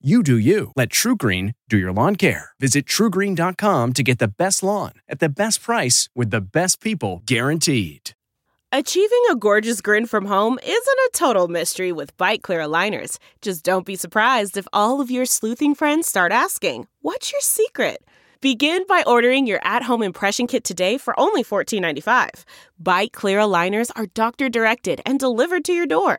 You do you. Let TruGreen do your lawn care. Visit trugreen.com to get the best lawn at the best price with the best people guaranteed. Achieving a gorgeous grin from home isn't a total mystery with Byte Clear aligners. Just don't be surprised if all of your sleuthing friends start asking, What's your secret? Begin by ordering your at home impression kit today for only $14.95. Byte Clear aligners are doctor directed and delivered to your door.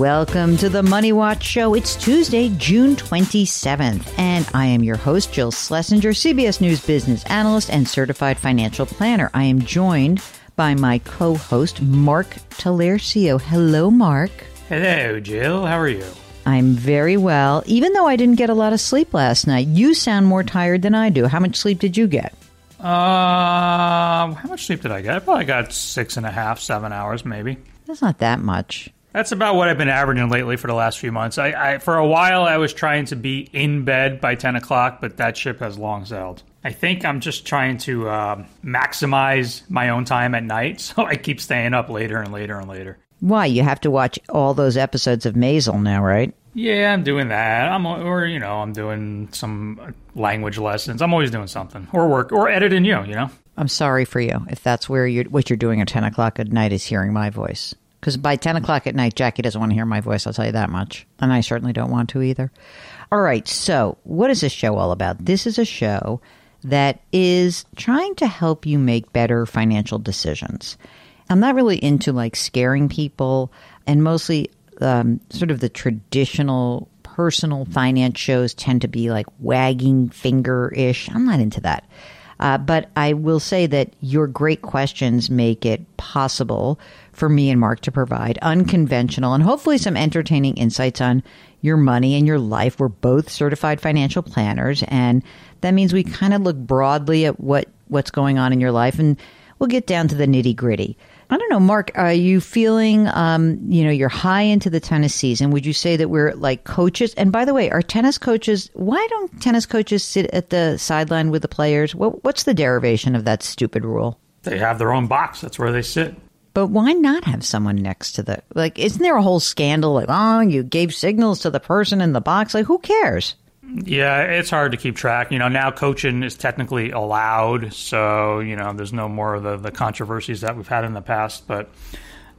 Welcome to the Money Watch Show. It's Tuesday, June 27th, and I am your host, Jill Schlesinger, CBS News business analyst and certified financial planner. I am joined by my co host, Mark Talercio. Hello, Mark. Hello, Jill. How are you? I'm very well, even though I didn't get a lot of sleep last night. You sound more tired than I do. How much sleep did you get? Uh, how much sleep did I get? I probably got six and a half, seven hours, maybe. That's not that much. That's about what I've been averaging lately for the last few months. I, I for a while I was trying to be in bed by ten o'clock, but that ship has long sailed. I think I'm just trying to uh, maximize my own time at night, so I keep staying up later and later and later. Why? You have to watch all those episodes of Maisel now, right? Yeah, I'm doing that. I'm or you know I'm doing some language lessons. I'm always doing something or work or editing you. You know. I'm sorry for you if that's where you what you're doing at ten o'clock at night is hearing my voice. Because by 10 o'clock at night, Jackie doesn't want to hear my voice, I'll tell you that much. And I certainly don't want to either. All right, so what is this show all about? This is a show that is trying to help you make better financial decisions. I'm not really into like scaring people, and mostly um, sort of the traditional personal finance shows tend to be like wagging finger ish. I'm not into that. Uh, but I will say that your great questions make it possible for me and Mark to provide unconventional and hopefully some entertaining insights on your money and your life. We're both certified financial planners, and that means we kind of look broadly at what what's going on in your life, and we'll get down to the nitty gritty. I don't know, Mark. Are you feeling, um, you know, you're high into the tennis season? Would you say that we're like coaches? And by the way, are tennis coaches? Why don't tennis coaches sit at the sideline with the players? What, what's the derivation of that stupid rule? They have their own box. That's where they sit. But why not have someone next to the like? Isn't there a whole scandal like, oh, you gave signals to the person in the box? Like, who cares? Yeah, it's hard to keep track. You know, now coaching is technically allowed, so you know, there's no more of the, the controversies that we've had in the past. But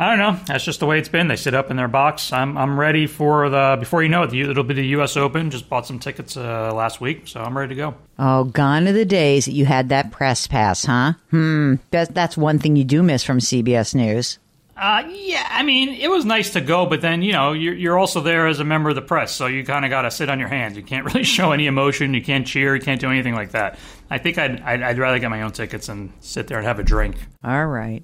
I don't know. That's just the way it's been. They sit up in their box. I'm I'm ready for the before you know it, it'll be the U.S. Open. Just bought some tickets uh, last week, so I'm ready to go. Oh, gone are the days that you had that press pass, huh? Hmm. That, that's one thing you do miss from CBS News. Uh, yeah, I mean, it was nice to go, but then you know you're, you're also there as a member of the press, so you kind of got to sit on your hands. You can't really show any emotion. You can't cheer. You can't do anything like that. I think I'd, I'd, I'd rather get my own tickets and sit there and have a drink. All right.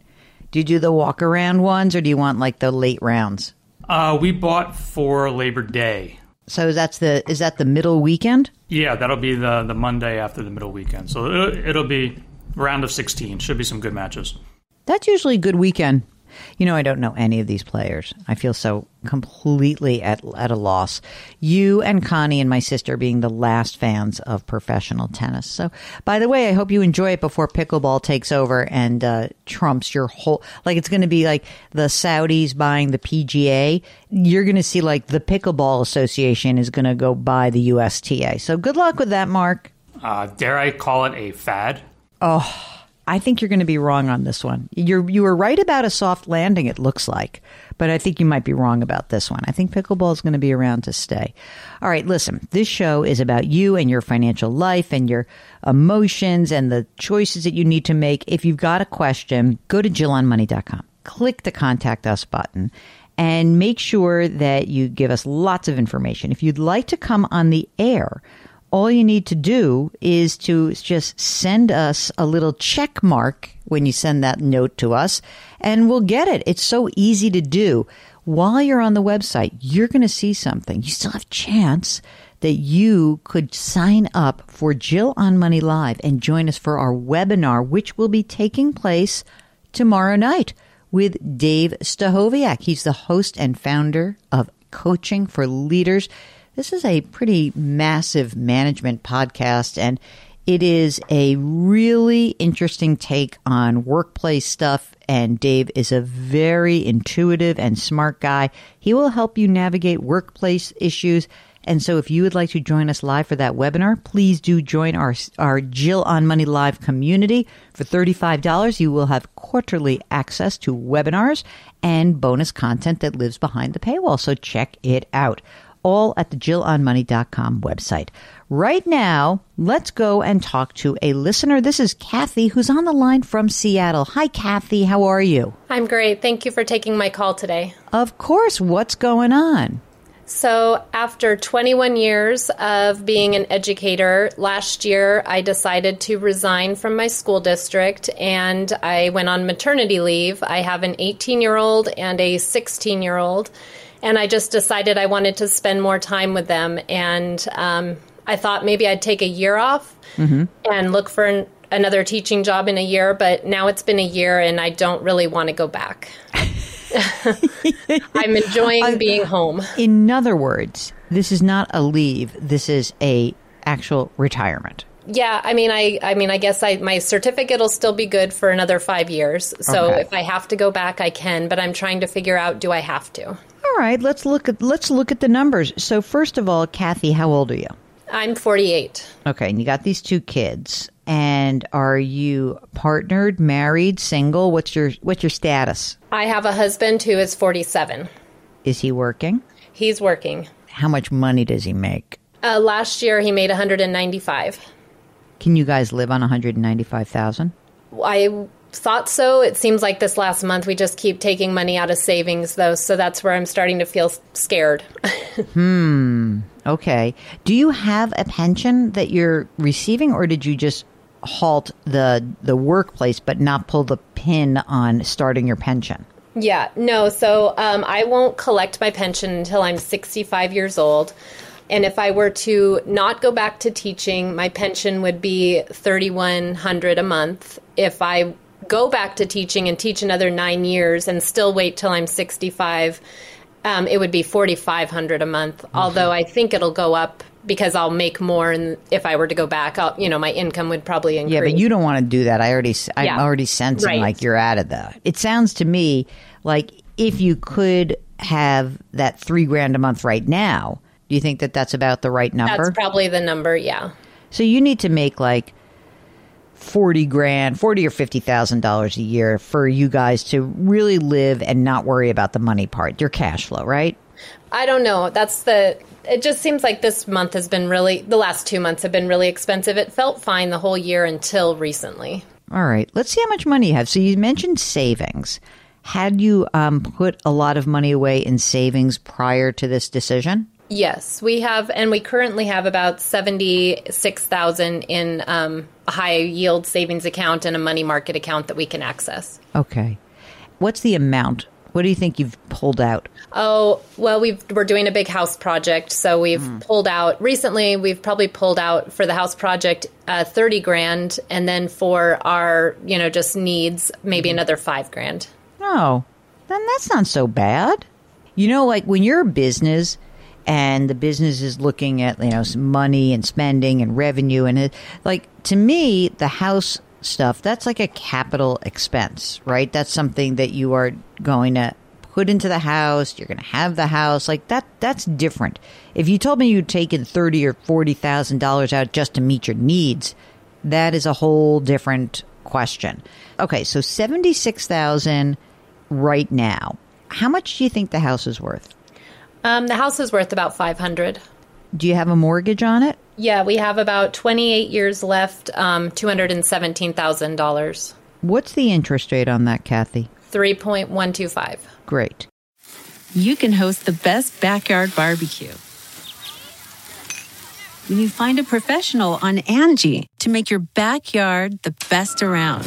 Do you do the walk around ones, or do you want like the late rounds? Uh, we bought for Labor Day. So that's the is that the middle weekend? Yeah, that'll be the the Monday after the middle weekend. So it'll, it'll be round of 16. Should be some good matches. That's usually a good weekend. You know, I don't know any of these players. I feel so completely at, at a loss. You and Connie and my sister being the last fans of professional tennis. So, by the way, I hope you enjoy it before pickleball takes over and uh, trumps your whole. Like, it's going to be like the Saudis buying the PGA. You're going to see like the Pickleball Association is going to go buy the USTA. So, good luck with that, Mark. Uh, dare I call it a fad? Oh. I think you're going to be wrong on this one. You're you were right about a soft landing. It looks like, but I think you might be wrong about this one. I think pickleball is going to be around to stay. All right, listen. This show is about you and your financial life and your emotions and the choices that you need to make. If you've got a question, go to JillOnMoney.com. Click the contact us button and make sure that you give us lots of information. If you'd like to come on the air all you need to do is to just send us a little check mark when you send that note to us, and we'll get it. It's so easy to do. While you're on the website, you're going to see something. You still have chance that you could sign up for Jill on Money Live and join us for our webinar, which will be taking place tomorrow night with Dave Stachowiak. He's the host and founder of Coaching for Leaders. This is a pretty massive management podcast, and it is a really interesting take on workplace stuff. And Dave is a very intuitive and smart guy. He will help you navigate workplace issues. And so, if you would like to join us live for that webinar, please do join our, our Jill on Money Live community. For $35, you will have quarterly access to webinars and bonus content that lives behind the paywall. So, check it out all at the JillOnMoney.com website. Right now, let's go and talk to a listener. This is Kathy, who's on the line from Seattle. Hi, Kathy. How are you? I'm great. Thank you for taking my call today. Of course. What's going on? So, after 21 years of being an educator, last year I decided to resign from my school district and I went on maternity leave. I have an 18 year old and a 16 year old and I just decided I wanted to spend more time with them. And um, I thought maybe I'd take a year off mm-hmm. and look for an, another teaching job in a year. But now it's been a year, and I don't really want to go back. I'm enjoying being home. In other words, this is not a leave. This is a actual retirement. Yeah, I mean, I, I mean, I guess I, my certificate will still be good for another five years. So okay. if I have to go back, I can. But I'm trying to figure out: do I have to? All right, let's look at let's look at the numbers. So first of all, Kathy, how old are you? I'm 48. Okay, and you got these two kids. And are you partnered, married, single? What's your what's your status? I have a husband who is 47. Is he working? He's working. How much money does he make? Uh, last year he made 195. Can you guys live on 195,000? I thought so. It seems like this last month we just keep taking money out of savings, though. So that's where I'm starting to feel scared. hmm. Okay. Do you have a pension that you're receiving, or did you just halt the the workplace but not pull the pin on starting your pension? Yeah. No. So um, I won't collect my pension until I'm 65 years old. And if I were to not go back to teaching, my pension would be 3100 a month. If I go back to teaching and teach another nine years and still wait till I'm 65, um, it would be 4500 a month. Mm-hmm. Although I think it'll go up because I'll make more, and if I were to go back, I'll, you know, my income would probably increase. Yeah, but you don't want to do that. I already, I'm yeah. already sensing right. like you're out of that. It sounds to me like if you could have that three grand a month right now, do you think that that's about the right number? That's probably the number. Yeah. So you need to make like 40 grand, 40 or 50,000 dollars a year for you guys to really live and not worry about the money part, your cash flow, right? I don't know. That's the it just seems like this month has been really the last 2 months have been really expensive. It felt fine the whole year until recently. All right. Let's see how much money you have. So you mentioned savings. Had you um, put a lot of money away in savings prior to this decision? Yes, we have, and we currently have about seventy-six thousand in um, a high yield savings account and a money market account that we can access. Okay, what's the amount? What do you think you've pulled out? Oh, well, we are doing a big house project, so we've mm. pulled out recently. We've probably pulled out for the house project uh, thirty grand, and then for our, you know, just needs maybe mm. another five grand. Oh, then that's not so bad. You know, like when you're a business and the business is looking at, you know, money and spending and revenue and it, like to me, the house stuff, that's like a capital expense, right? That's something that you are going to put into the house, you're going to have the house. Like that that's different. If you told me you'd taken 30 or 40,000 dollars out just to meet your needs, that is a whole different question. Okay, so 76,000 right now. How much do you think the house is worth? Um, the house is worth about 500. Do you have a mortgage on it? Yeah, we have about 28 years left, um, $217,000. What's the interest rate on that, Kathy? 3.125. Great. You can host the best backyard barbecue. When you find a professional on Angie to make your backyard the best around.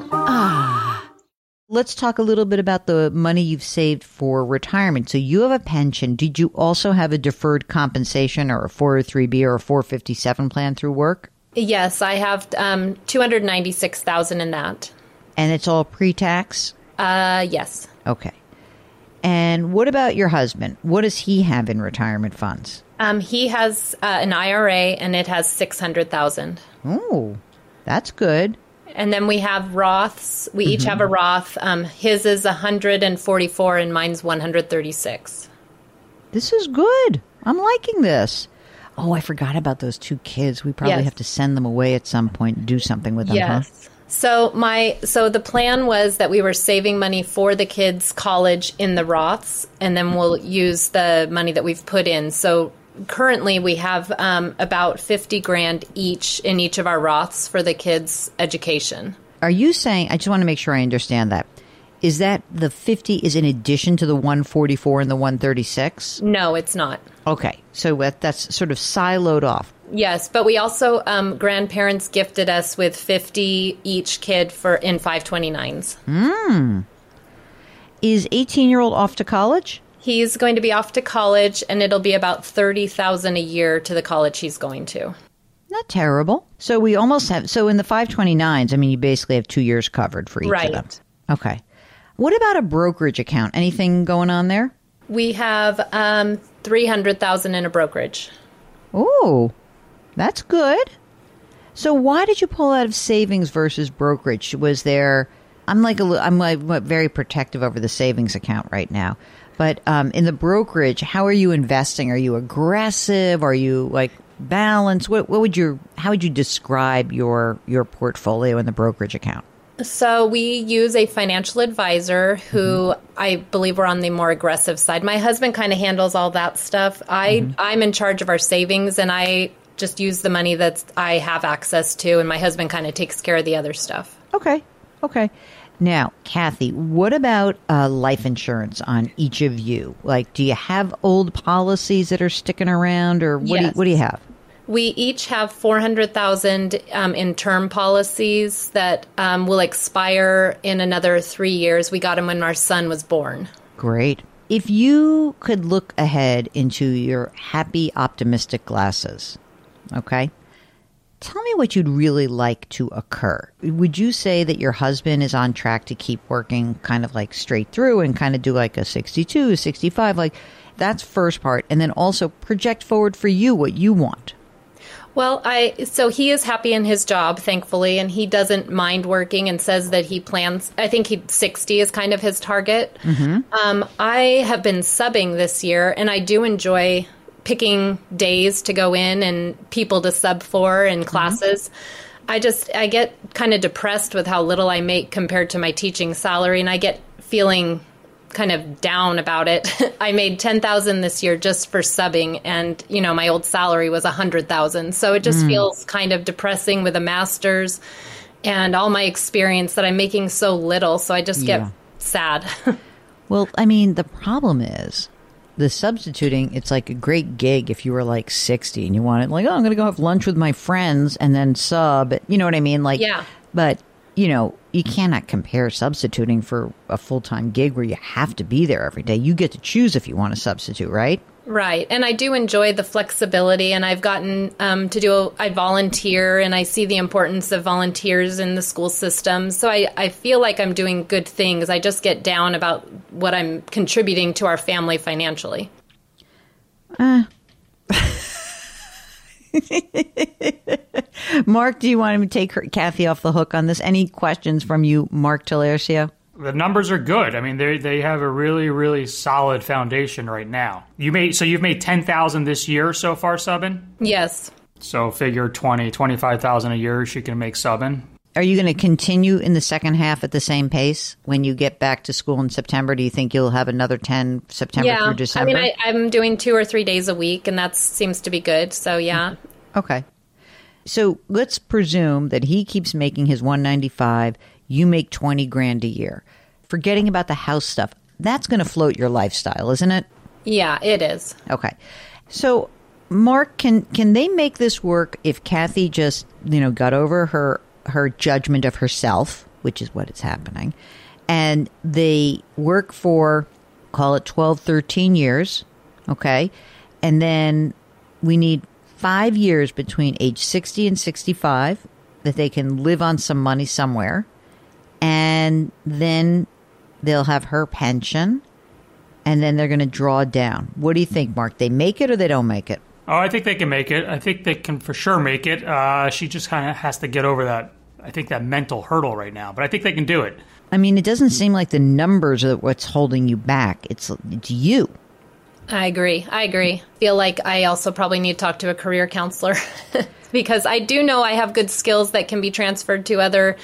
Let's talk a little bit about the money you've saved for retirement. So you have a pension. Did you also have a deferred compensation or a 403b or a 457 plan through work? Yes, I have um, 296,000 in that. And it's all pre-tax? Uh, yes. Okay. And what about your husband? What does he have in retirement funds? Um, he has uh, an IRA and it has 600,000. Oh, that's good. And then we have Roths. We each have a Roth. Um, his is 144 and mine's 136. This is good. I'm liking this. Oh, I forgot about those two kids. We probably Yes. have to send them away at some point do something with them, huh? Yes. So my so the plan was that we were saving money for the kids' college in the Roths, and then we'll use the money that we've put in. So currently we have um, about fifty grand each in each of our Roths for the kids' education. Are you saying, I just want to make sure I understand that. Is that the 50 is in addition to the 144 and the 136? No, it's not. Okay. So that's sort of siloed off. Yes, but we also um, grandparents gifted us with fifty each kid for in five twenty nines. Is 18 year old off to college? He's going to be off to college, and it'll be about thirty thousand a year to the college he's going to. Not terrible. So we almost have, so in the 529s, I mean, you basically have two years covered for each Right. of them. Okay. What about a brokerage account? Anything going on there? We have um, three hundred thousand in a brokerage. Oh, that's good. So why did you pull out of savings versus brokerage? Was there? I'm like a, I'm like very protective over the savings account right now. But um, in the brokerage, how are you investing? Are you aggressive? Are you like balanced? What, what would you? How would you describe your your portfolio in the brokerage account? So we use a financial advisor who I believe we're on the more aggressive side. My husband kind of handles all that stuff. I I'm in charge of our savings, and I just use the money that I have access to, and my husband kind of takes care of the other stuff. Okay. Okay. Now, Kathy, what about uh, life insurance on each of you? Like, do you have old policies that are sticking around, or what? Do you, what do you have? We each have four hundred thousand um, in term policies that um, will expire in another three years. We got them when our son was born. Great. If you could look ahead into your happy, optimistic glasses, okay, tell me what you'd really like to occur. Would you say that your husband is on track to keep working kind of like straight through and kind of do like a 62, 65? Like, that's first part. And then also project forward for you what you want. Well, I so he is happy in his job, thankfully, and he doesn't mind working and says that he plans. I think he sixty is kind of his target. Um, I have been subbing this year, and I do enjoy picking days to go in and people to sub for and classes. I just I get kind of depressed with how little I make compared to my teaching salary, and I get feeling kind of down about it. I made 10,000 this year just for subbing and you know my old salary was 100,000. So it just mm. feels kind of depressing with a masters and all my experience that I'm making so little, so I just get yeah. sad. well, I mean, the problem is the substituting, it's like a great gig if you were like 60 and you wanted, like, oh, I'm going to go have lunch with my friends and then sub. You know what I mean? Like, yeah. But, you know, you cannot compare substituting for a full time gig where you have to be there every day. You get to choose if you want to substitute, right? Right. And I do enjoy the flexibility, and I've gotten um, to do, a, I volunteer, and I see the importance of volunteers in the school system. So I, I feel like I'm doing good things. I just get down about what I'm contributing to our family financially. Uh. Mark, do you want to take her, Kathy off the hook on this? Any questions from you, Mark Talercio? The numbers are good. I mean, they they have a really really solid foundation right now. You made so you've made ten thousand this year so far subbing. Yes. So figure 20, 25,000 a year she can make subbing. Are you going to continue in the second half at the same pace when you get back to school in September? Do you think you'll have another 10 September yeah. through December? I mean, I, am doing two or three days a week, and that seems to be good. So, yeah. Okay. So let's presume that he keeps making his 195 you make 20 grand a year. Forgetting about the house stuff, that's going to float your lifestyle, isn't it? Yeah, it is. Okay. So, Mark, can can they make this work if Kathy just, you know, got over her her judgment of herself, which is what is happening, and they work for call it 12 13 years, okay? And then we need 5 years between age 60 and 65 that they can live on some money somewhere and then they'll have her pension, and then they're going to draw down. What do you think, Mark? They make it or they don't make it? Oh, I think they can make it. I think they can for sure make it. Uh, she just kind of has to get over that. I think that mental hurdle right now, but I think they can do it. I mean, it doesn't seem like the numbers are what's holding you back. It's it's you. I agree. I agree. Feel like I also probably need to talk to a career counselor because I do know I have good skills that can be transferred to other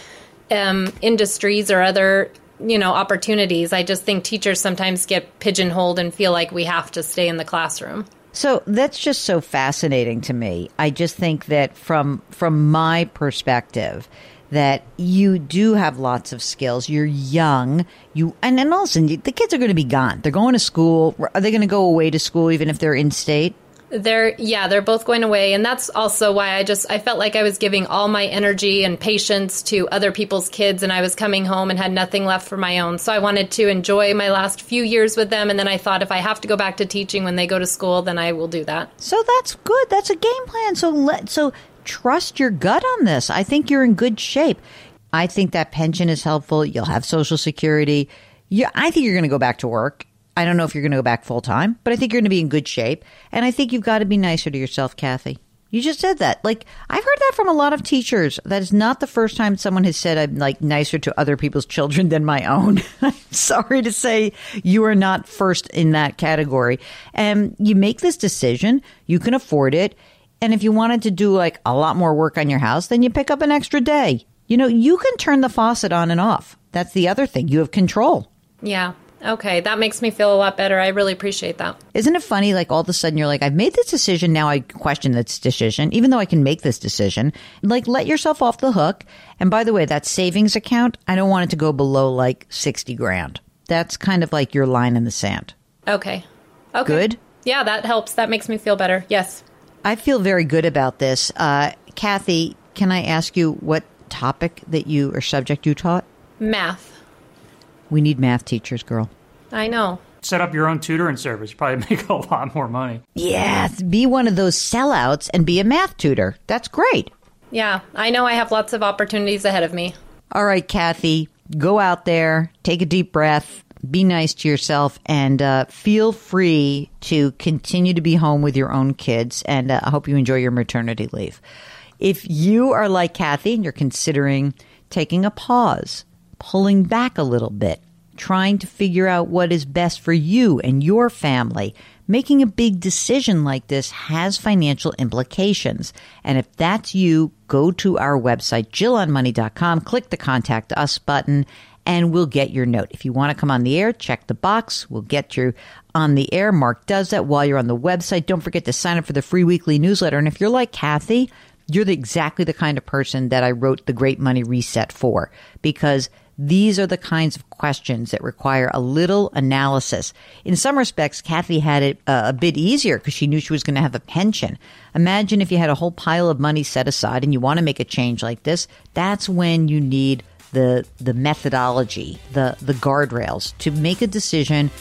um, industries or other you know opportunities. I just think teachers sometimes get pigeonholed and feel like we have to stay in the classroom. So that's just so fascinating to me. I just think that from from my perspective that you do have lots of skills. You're young. You and then also the kids are going to be gone. They're going to school. Are they going to go away to school even if they're in state? They're yeah, they're both going away and that's also why I just I felt like I was giving all my energy and patience to other people's kids and I was coming home and had nothing left for my own. So I wanted to enjoy my last few years with them and then I thought if I have to go back to teaching when they go to school, then I will do that. So that's good. That's a game plan. So let so trust your gut on this. I think you're in good shape. I think that pension is helpful. You'll have social security. Yeah, I think you're going to go back to work I don't know if you're going to go back full time, but I think you're going to be in good shape. And I think you've got to be nicer to yourself, Kathy. You just said that. Like, I've heard that from a lot of teachers. That is not the first time someone has said I'm like nicer to other people's children than my own. I'm sorry to say you are not first in that category. And you make this decision, you can afford it. And if you wanted to do like a lot more work on your house, then you pick up an extra day. You know, you can turn the faucet on and off. That's the other thing. You have control. Yeah. Okay, that makes me feel a lot better. I really appreciate that. Isn't it funny? Like all of a sudden, you're like, I've made this decision. Now I question this decision, even though I can make this decision. Like, let yourself off the hook. And by the way, that savings account, I don't want it to go below like 60 grand. That's kind of like your line in the sand. Okay. Okay. Good? Yeah, that helps. That makes me feel better. Yes. I feel very good about this. Uh, Kathy, can I ask you what topic that you or subject you taught? Math. We need math teachers, girl. I know. Set up your own tutoring service. You probably make a lot more money. Yes, be one of those sellouts and be a math tutor. That's great. Yeah, I know I have lots of opportunities ahead of me. All right, Kathy, go out there, take a deep breath, be nice to yourself, and uh, feel free to continue to be home with your own kids. And uh, I hope you enjoy your maternity leave. If you are like Kathy and you're considering taking a pause, pulling back a little bit, trying to figure out what is best for you and your family. Making a big decision like this has financial implications. And if that's you, go to our website, jillonmoney.com, click the contact us button, and we'll get your note. If you want to come on the air, check the box. We'll get you on the air. Mark does that while you're on the website. Don't forget to sign up for the free weekly newsletter. And if you're like Kathy, you're the, exactly the kind of person that I wrote the Great Money Reset for because these are the kinds of questions that require a little analysis. In some respects, Kathy had it uh, a bit easier because she knew she was going to have a pension. Imagine if you had a whole pile of money set aside and you want to make a change like this. That's when you need the the methodology, the the guardrails to make a decision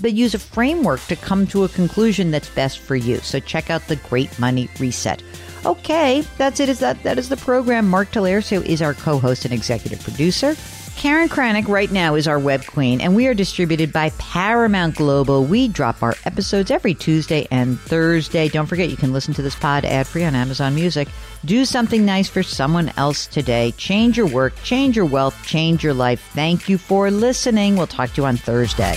but use a framework to come to a conclusion that's best for you. So check out the Great Money Reset. Okay, that's it. Is that that is the program? Mark Talercio is our co-host and executive producer. Karen Kranick right now is our web queen, and we are distributed by Paramount Global. We drop our episodes every Tuesday and Thursday. Don't forget, you can listen to this pod ad free on Amazon Music. Do something nice for someone else today. Change your work, change your wealth, change your life. Thank you for listening. We'll talk to you on Thursday.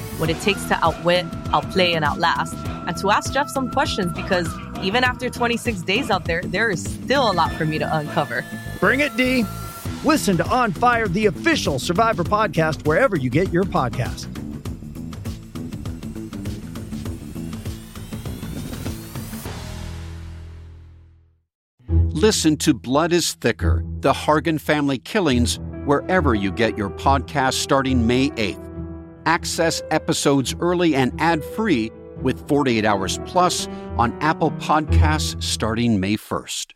what it takes to outwit, outplay, and outlast, and to ask Jeff some questions because even after 26 days out there, there is still a lot for me to uncover. Bring it, D. Listen to On Fire, the official Survivor podcast, wherever you get your podcast. Listen to Blood is Thicker The Hargan Family Killings wherever you get your podcast starting May 8th. Access episodes early and ad free with 48 Hours Plus on Apple Podcasts starting May 1st.